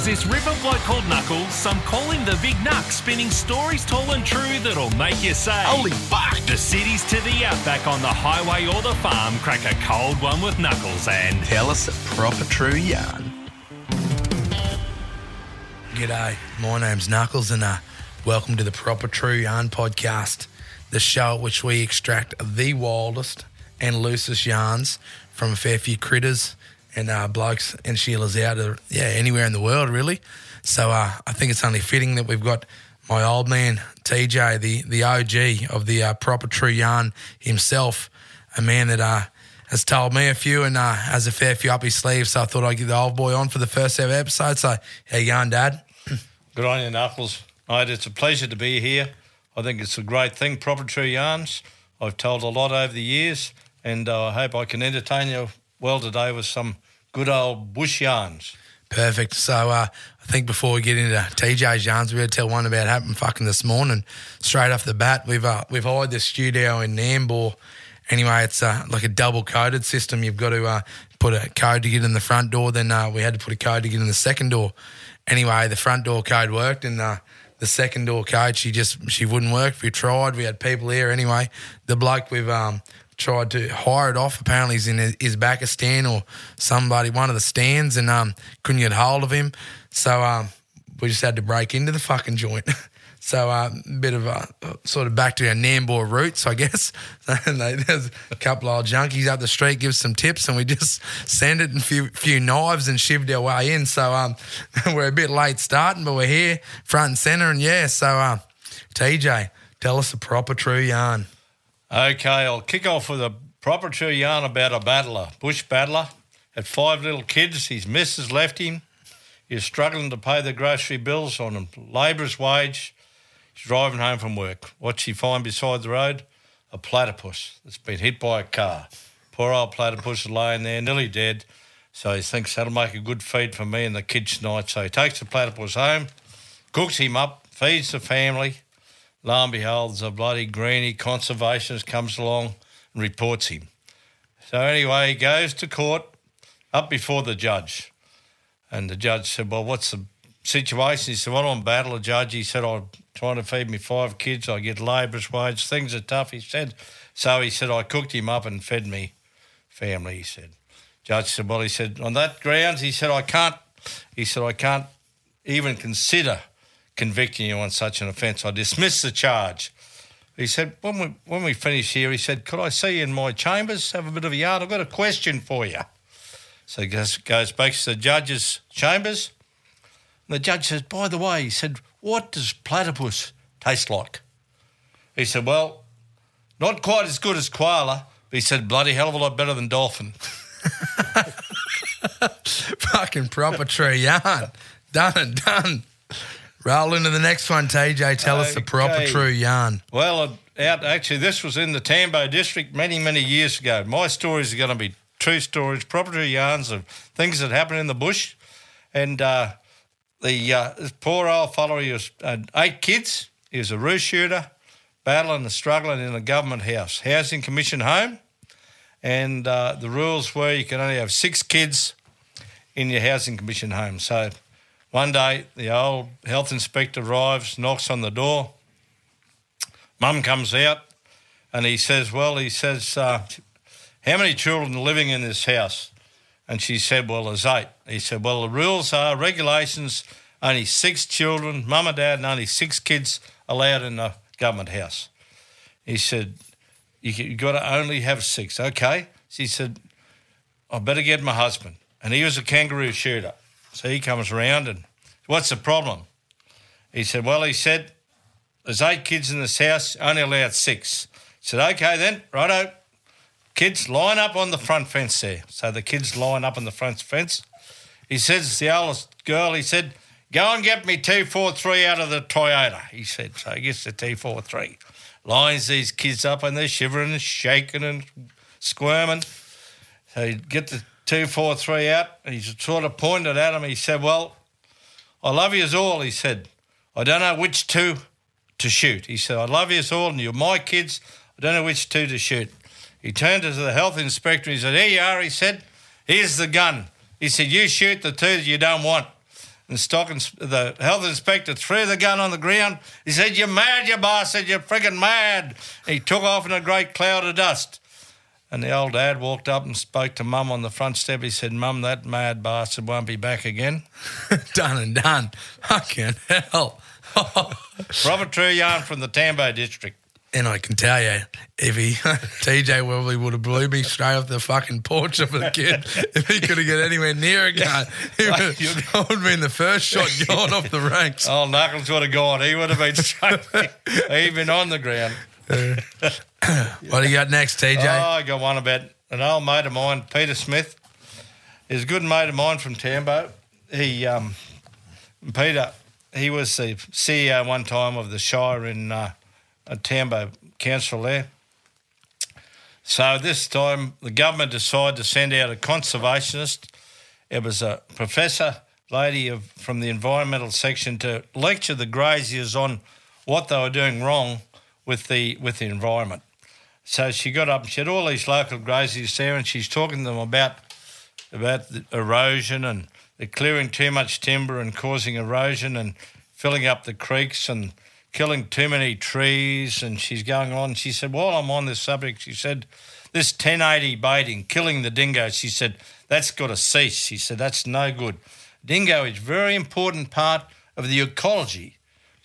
There's this river bloke called Knuckles, some call him the Big Knuck, spinning stories tall and true that'll make you say, Holy fuck! The cities to the outback on the highway or the farm, crack a cold one with Knuckles and Tell us a proper true yarn. G'day, my name's Knuckles, and uh, welcome to the Proper True Yarn Podcast, the show at which we extract the wildest and loosest yarns from a fair few critters and uh, blokes and Sheilas out of yeah anywhere in the world really. So uh, I think it's only fitting that we've got my old man TJ, the the OG of the uh, Proper True Yarn himself, a man that uh, has told me a few and uh, has a fair few up his sleeve. So I thought I'd get the old boy on for the first ever episode. So how you going, Dad? Good on you, Knuckles. Mate, it's a pleasure to be here. I think it's a great thing, Proper True Yarns. I've told a lot over the years, and I hope I can entertain you well today with some good old bush yarns. Perfect. So uh, I think before we get into TJ's yarns, we're going to tell one about happened fucking this morning. Straight off the bat, we've uh, we've hired this studio in Nambour. Anyway, it's uh, like a double coded system. You've got to uh, put a code to get in the front door. Then uh, we had to put a code to get in the second door. Anyway, the front door code worked, and uh, the second door code she just she wouldn't work. We tried. We had people here. Anyway, the bloke we've um, tried to hire it off. Apparently, he's in stand or somebody, one of the stands, and um, couldn't get hold of him. So um, we just had to break into the fucking joint. So uh, a bit of a sort of back to our Nambour roots, I guess. and they, there's a couple of old junkies up the street give some tips, and we just send it and a few, few knives and shivved our way in. So um, we're a bit late starting, but we're here front and centre. And yeah, so uh, TJ, tell us a proper true yarn. Okay, I'll kick off with a proper true yarn about a battler, bush battler. Had five little kids. His missus left him. He was struggling to pay the grocery bills on a labourer's wage. He's driving home from work. What's he find beside the road? A platypus that's been hit by a car. Poor old platypus is laying there, nearly dead. So he thinks that'll make a good feed for me and the kids tonight. So he takes the platypus home, cooks him up, feeds the family. Lo and behold, there's a bloody greenie conservationist comes along and reports him. So anyway, he goes to court, up before the judge. And the judge said, Well, what's the situation? He said, Well, I'm battle a judge. He said, I'm trying to feed me five kids. I get labourer's wage. Things are tough, he said. So he said, I cooked him up and fed me family, he said. Judge said, Well, he said, on that grounds, he said, I can't, he said, I can't even consider convicting you on such an offence. I dismiss the charge. He said, when we, when we finish here, he said, Could I see you in my chambers, have a bit of a yard? I've got a question for you. So he goes, goes back to the judge's chambers. And the judge says, By the way, he said, What does platypus taste like? He said, Well, not quite as good as koala. But he said, Bloody hell of a lot better than dolphin. Fucking proper true yarn. Done and done. Roll into the next one, TJ. Tell us the proper true yarn. Well, uh, out actually, this was in the Tambo district many, many years ago. My stories are going to be true stories, proper true yarns of things that happen in the bush. And uh, the uh, this poor old fellow, he was had eight kids. He was a roo shooter, battling and struggling in a government house, housing commission home. And uh, the rules were you can only have six kids in your housing commission home. So one day, the old health inspector arrives, knocks on the door. Mum comes out and he says, Well, he says, uh, How many children are living in this house? And she said, Well, there's eight. He said, Well, the rules are regulations only six children, mum and dad, and only six kids allowed in the government house. He said, you, you got to only have six. Okay. She said, I better get my husband. And he was a kangaroo shooter. So he comes around and What's the problem? He said, Well, he said, there's eight kids in this house, only allowed six. I said, Okay then, righto. Kids line up on the front fence there. So the kids line up on the front fence. He says, the oldest girl, he said, Go and get me 243 out of the Toyota. He said, So he gets the 243. Lines these kids up and they're shivering and shaking and squirming. So he get the 243 out he sort of pointed at him. He said, Well, I love you all. He said, I don't know which two to shoot. He said, I love you all and you're my kids. I don't know which two to shoot. He turned to the health inspector. He said, Here you are. He said, Here's the gun. He said, You shoot the two that you don't want. And the health inspector threw the gun on the ground. He said, You're mad, you bastard. You're friggin' mad. He took off in a great cloud of dust. And the old dad walked up and spoke to mum on the front step. He said, Mum, that mad bastard won't be back again. done and done. Fucking hell. Proper True Yarn from the Tambo district. And I can tell you, if he TJ Webley would have blew me straight off the fucking porch of the kid, if he could have got anywhere near a gun, he would, have been the first shot gone off the ranks. Oh, Knuckles would have gone. He would have been straight, even on the ground. What do you got next, TJ? Oh, I got one about an old mate of mine, Peter Smith. He's a good mate of mine from Tambo. He, um, Peter, he was the CEO one time of the Shire in uh, Tambo Council there. So this time the government decided to send out a conservationist. It was a professor lady of, from the environmental section to lecture the graziers on what they were doing wrong with the with the environment. So she got up and she had all these local graziers there, and she's talking to them about about the erosion and they're clearing too much timber and causing erosion and filling up the creeks and killing too many trees. And she's going on. She said, while I'm on this subject, she said, this 1080 baiting, killing the dingo, she said, that's got to cease. She said, that's no good. Dingo is very important part of the ecology.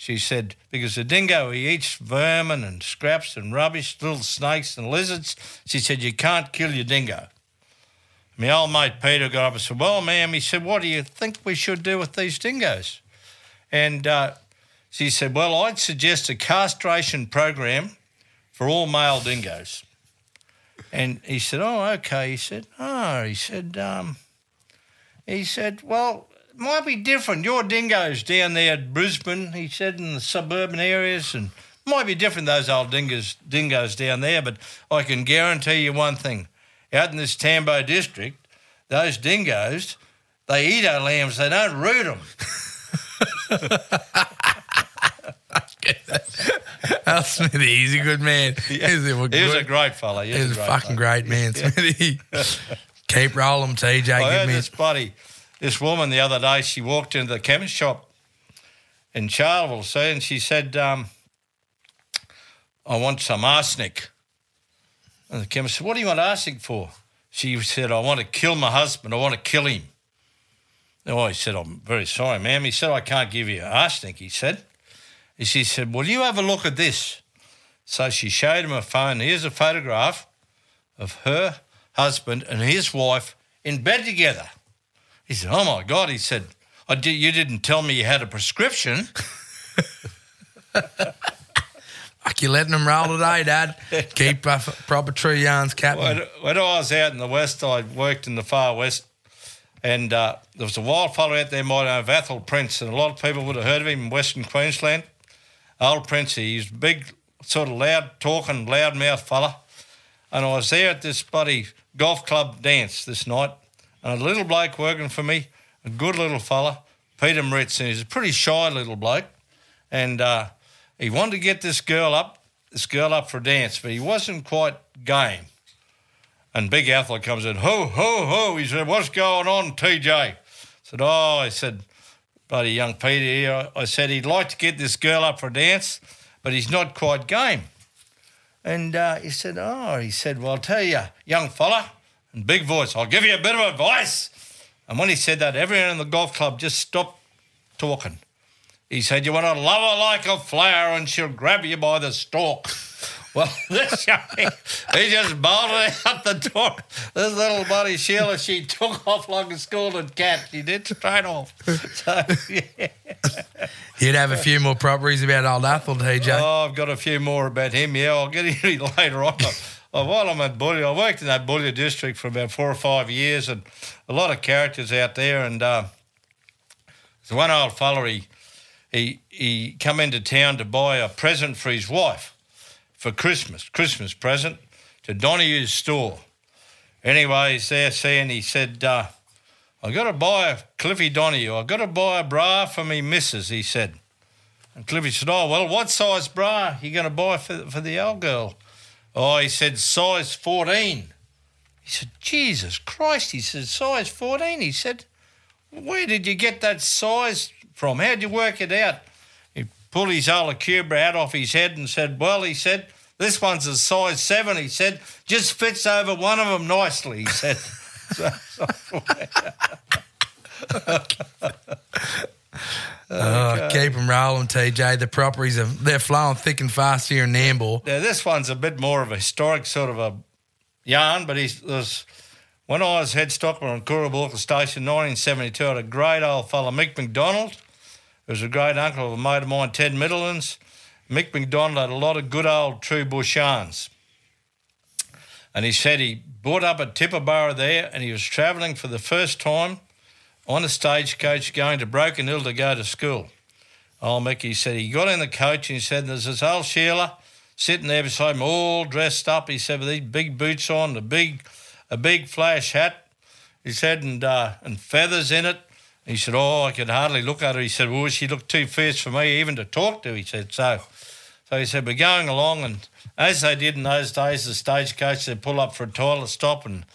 She said, because the dingo, he eats vermin and scraps and rubbish, little snakes and lizards. She said, you can't kill your dingo. My old mate Peter got up and said, Well, ma'am, he said, What do you think we should do with these dingoes? And uh, she said, Well, I'd suggest a castration program for all male dingoes. And he said, Oh, okay. He said, Oh, he said, um, he said, Well, might be different. Your dingoes down there at Brisbane, he said, in the suburban areas, and might be different those old dingoes, dingoes down there. But I can guarantee you one thing: out in this Tambo district, those dingoes, they eat our lambs. They don't root them. Al Smithy, he's a good man. He's a, He was a great fella. He was he's a great fucking fella. great man, Smithy. Keep rolling, TJ. I Give heard me this buddy, this woman the other day, she walked into the chemist shop in Charleville, see, and she said, um, I want some arsenic. And the chemist said, What do you want arsenic for? She said, I want to kill my husband. I want to kill him. Oh, he said, I'm very sorry, ma'am. He said, I can't give you arsenic, he said. And she said, Well, you have a look at this. So she showed him a phone. Here's a photograph of her husband and his wife in bed together. He said, Oh my God. He said, I did, You didn't tell me you had a prescription. like you're letting them roll today, Dad. Keep uh, proper true yarns, Captain. When, when I was out in the West, I worked in the far West, and uh, there was a wild fellow out there, by the name of Athol Prince, and a lot of people would have heard of him in Western Queensland. Old Princey, he's a big, sort of loud talking, loud mouth fella. And I was there at this buddy golf club dance this night, and a little bloke working for me, a good little fella, Peter Moritz, and he's a pretty shy little bloke, and uh, he wanted to get this girl up, this girl up for a dance, but he wasn't quite game. And Big Athol comes in, ho, ho, ho. He said, What's going on, TJ? I said, Oh, I said, Buddy, young Peter here. I said, He'd like to get this girl up for a dance, but he's not quite game. And uh, he said, Oh, he said, Well, I'll tell you, young fella, and big voice, I'll give you a bit of advice. And when he said that, everyone in the golf club just stopped talking. He said, You want to love her like a flower and she'll grab you by the stalk. Well, this young he just bolted out the door. This little buddy Sheila, she took off like a scolded cat. She did straight off. So, yeah. You'd have a few more properties about old Athol, TJ. Oh, I've got a few more about him. Yeah, I'll get into it later on. Oh, while I'm at Boulia, I worked in that Boulia district for about four or five years, and a lot of characters out there. And uh, there's one old fella, he, he he come into town to buy a present for his wife for Christmas, Christmas present to Donohue's store. Anyway, he's there saying he said, uh, "I got to buy a Cliffy Donohue. I got to buy a bra for me missus." He said. And Cliffy said, Oh, well, what size bra you going to buy for, for the old girl? Oh, he said, size 14. He said, Jesus Christ. He said, size 14. He said, Where did you get that size from? How'd you work it out? He pulled his old Akubra out off his head and said, Well, he said, this one's a size 7. He said, just fits over one of them nicely. He said, So- so- keep them rolling, TJ. The properties are they're flowing thick and fast here in Nambour. Now, this one's a bit more of a historic sort of a yarn, but he's, there's, when I was head stockman on Coorabooka Station in 1972, I had a great old fella, Mick McDonald, who was a great uncle of a mate of mine, Ted Middleton's. Mick McDonald had a lot of good old true bush yarns. And he said he bought up at Tibooburra there and he was travelling for the first time on a stagecoach going to Broken Hill to go to school. Old Mickey said he got in the coach and he said, There's this old Sheila sitting there beside him, all dressed up. He said, with these big boots on, a big, a big flash hat. He said, and uh, and feathers in it. He said, Oh, I could hardly look at her. He said, Well, she looked too fierce for me even to talk to. He said, So, so he said, We're going along, and as they did in those days, the stagecoach, they'd pull up for a toilet stop, and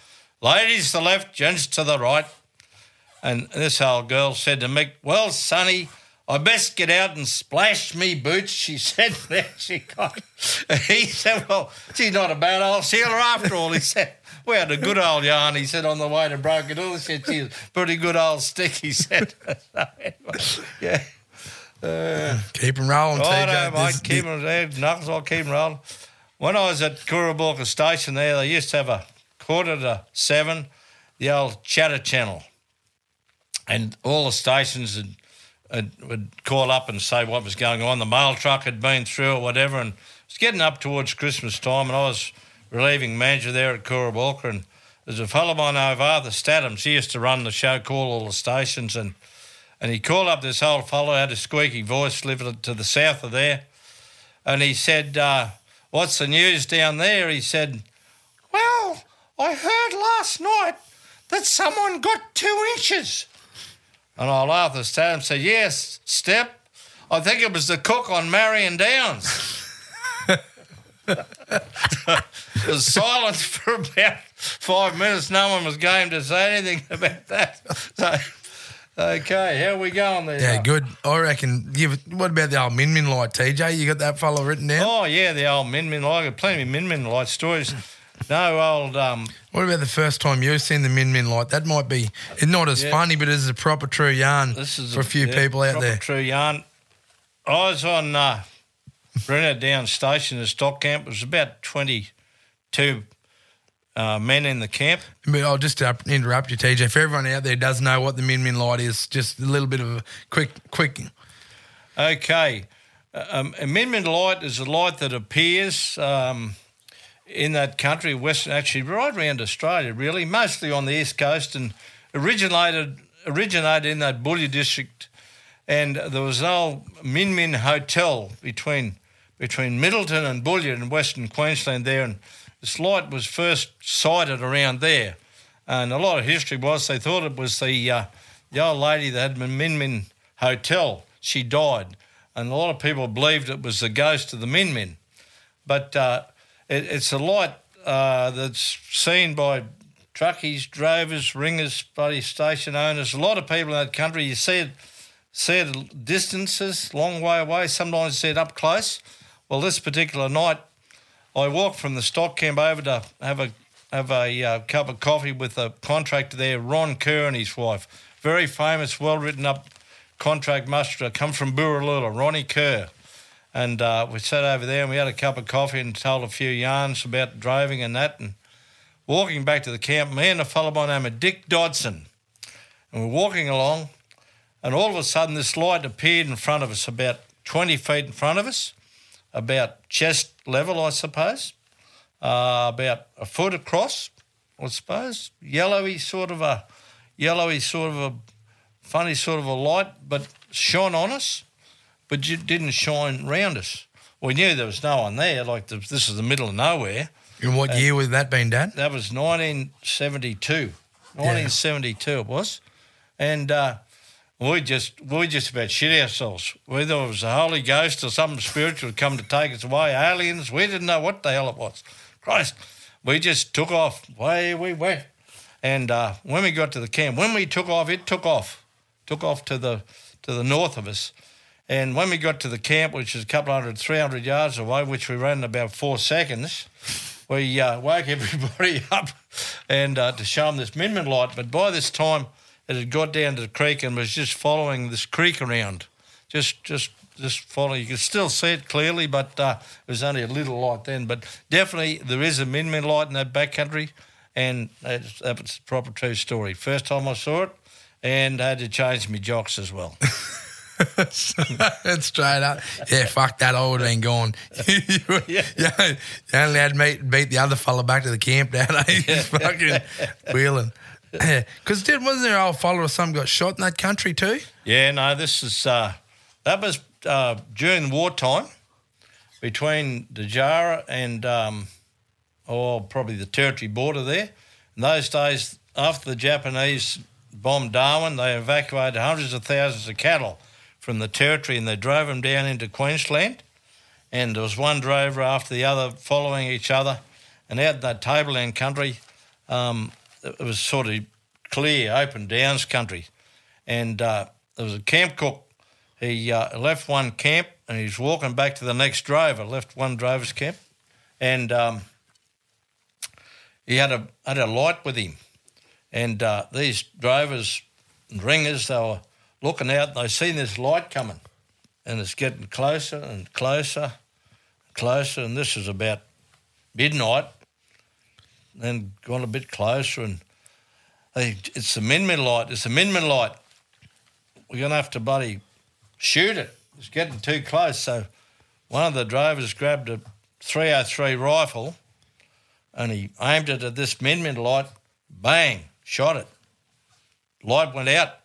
ladies to the left, gents to the right. And this old girl said to Mick, Well, sonny, I best get out and splash me boots, she said. There she got. He said, Well, she's not a bad old sailor after all. He said, We had a good old yarn, he said, on the way to Broken Hill. He said, She's a pretty good old stick, he said. So anyway, yeah. Uh, keep them rolling, Oh, TJ. no, mate, keep them there. Knuckles, I'll keep them rolling. When I was at Coorabooka Station there, they used to have a quarter to seven, the old chatter channel. And all the stations would, would, call up and say what was going on. The mail truck had been through or whatever. And it's getting up towards Christmas time, and I was relieving manager there at Coorabooka. And there's a fellow by name of Arthur Stathams. He used to run the show, call all the stations. And, and he called up this old fellow, had a squeaky voice, lived to the south of there. And he said, uh, What's the news down there? He said, Well, I heard last night that someone got two inches. And old Arthur Statham said, Yes, Step. I think it was the cook on Marion Downs. there was silence for about five minutes. No one was game to say anything about that. So, okay, how we going there? Yeah, good. I reckon. Give. it- What about the old Min Min light, TJ? You got that fellow written down? Oh, yeah, the old Min Min light. Plenty of Min Min light stories. No old um, What about the first time you've seen the Min Min light? That might be it's not as Yeah. funny, but it's a proper true yarn This is for a few yeah, people out proper there. True yarn. I was on uh, Brunette Down Station in stock camp. It was about twenty-two uh, men in the camp. But I'll just uh, interrupt you, TJ. For everyone out there does know what the Min Min light is, just a little bit of a quick, quick. Okay, um, a Min Min light is a light that appears um, in that country, Western, actually right around Australia, really, mostly on the east coast, and originated originated in that Boulia district. And there was an old Min Min hotel between between Middleton and Boulia in Western Queensland there, and this light was first sighted around there. And a lot of history was they thought it was the uh, the old lady that had the Min Min hotel. She died, and a lot of people believed it was the ghost of the Min Min. But uh, it, it's a light uh, that's seen by truckies, drovers, ringers, bloody station owners. A lot of people in that country. You see it, see it distances, long way away. Sometimes you see it up close. Well, this particular night, I walked from the stock camp over to have a have a uh, cup of coffee with a contractor there, Ron Kerr and his wife. Very famous, well written up contract musterer, come from Borroloola, Ronnie Kerr. And uh, we sat over there and we had a cup of coffee and told a few yarns about driving and that. And walking back to the camp, me and a fellow by the name of Dick Dodson. And we're walking along, and all of a sudden, this light appeared in front of us, about 20 feet in front of us, about chest level, I suppose, uh, about a foot across, I suppose. Yellowy, sort of a yellowy, sort of a funny sort of a light, but shone on us, but it didn't shine round us. We knew there was no one there, like the, this is the middle of nowhere. In what year was that been, Dad? That was 1972. 1972 it was. And uh, we just we just about shit ourselves. Thought it was the Holy Ghost or something spiritual had come to take us away, aliens. We didn't know what the hell it was. Christ, we just took off. Way we went. And uh, when we got to the camp, when we took off, it took off. Took off to the to the north of us. And when we got to the camp, which is a couple hundred, 300 yards away, which we ran in about four seconds, we uh, woke everybody up and uh, to show them this Min Min light. But by this time, it had got down to the creek and was just following this creek around, just just just following. You could still see it clearly, but uh, it was only a little light then. But definitely, there is a Min Min light in that backcountry, and that's a proper true story. First time I saw it, and I had to change my jocks as well. Straight up. Yeah, fuck that. I would have been gone. yeah. yeah. You only had me beat the other fella back to the camp down. He's fucking wheeling. Because did wasn't there an old fella or something got shot in that country too? Yeah, no, this is uh, that was uh, during wartime between Dajarra and um, oh, probably the territory border there. In those days, after the Japanese bombed Darwin, they evacuated hundreds of thousands of cattle from the territory and they drove them down into Queensland. And there was one drover after the other following each other. And out in that tableland country, um, it was sort of clear, open downs country. And uh, there was a camp cook. He uh, left one camp and he's walking back to the next drover, left one drover's camp. And um, he had a, had a light with him. And uh, these drovers and ringers, they were looking out and they seen this light coming. And it's getting closer and closer, closer. And this is about midnight. Then gone a bit closer and they, it's the Min Min light. It's the Min Min light. We're to have to bloody shoot it. It's getting too close. So one of the drivers grabbed a 303 rifle and he aimed it at this Min Min light. Bang, shot it. Light went out.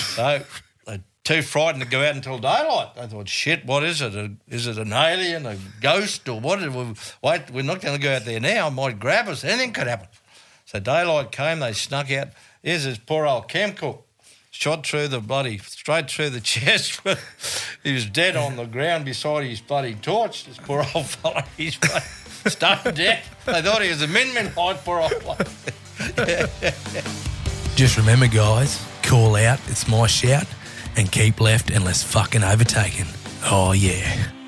So they're too frightened to go out until daylight. They thought, shit, what is it? Is it an alien, a ghost, or what? Wait, we're not going to go out there now. It might grab us. Anything could happen. So daylight came, they snuck out. Here's this poor old camp cook, shot through the bloody, straight through the chest. he was dead on the ground beside his bloody torch. This poor old fellow, he's stone dead. They thought he was a min min light, poor old Just remember, guys, call out, it's my shout, and keep left unless fucking overtaken. Oh, yeah.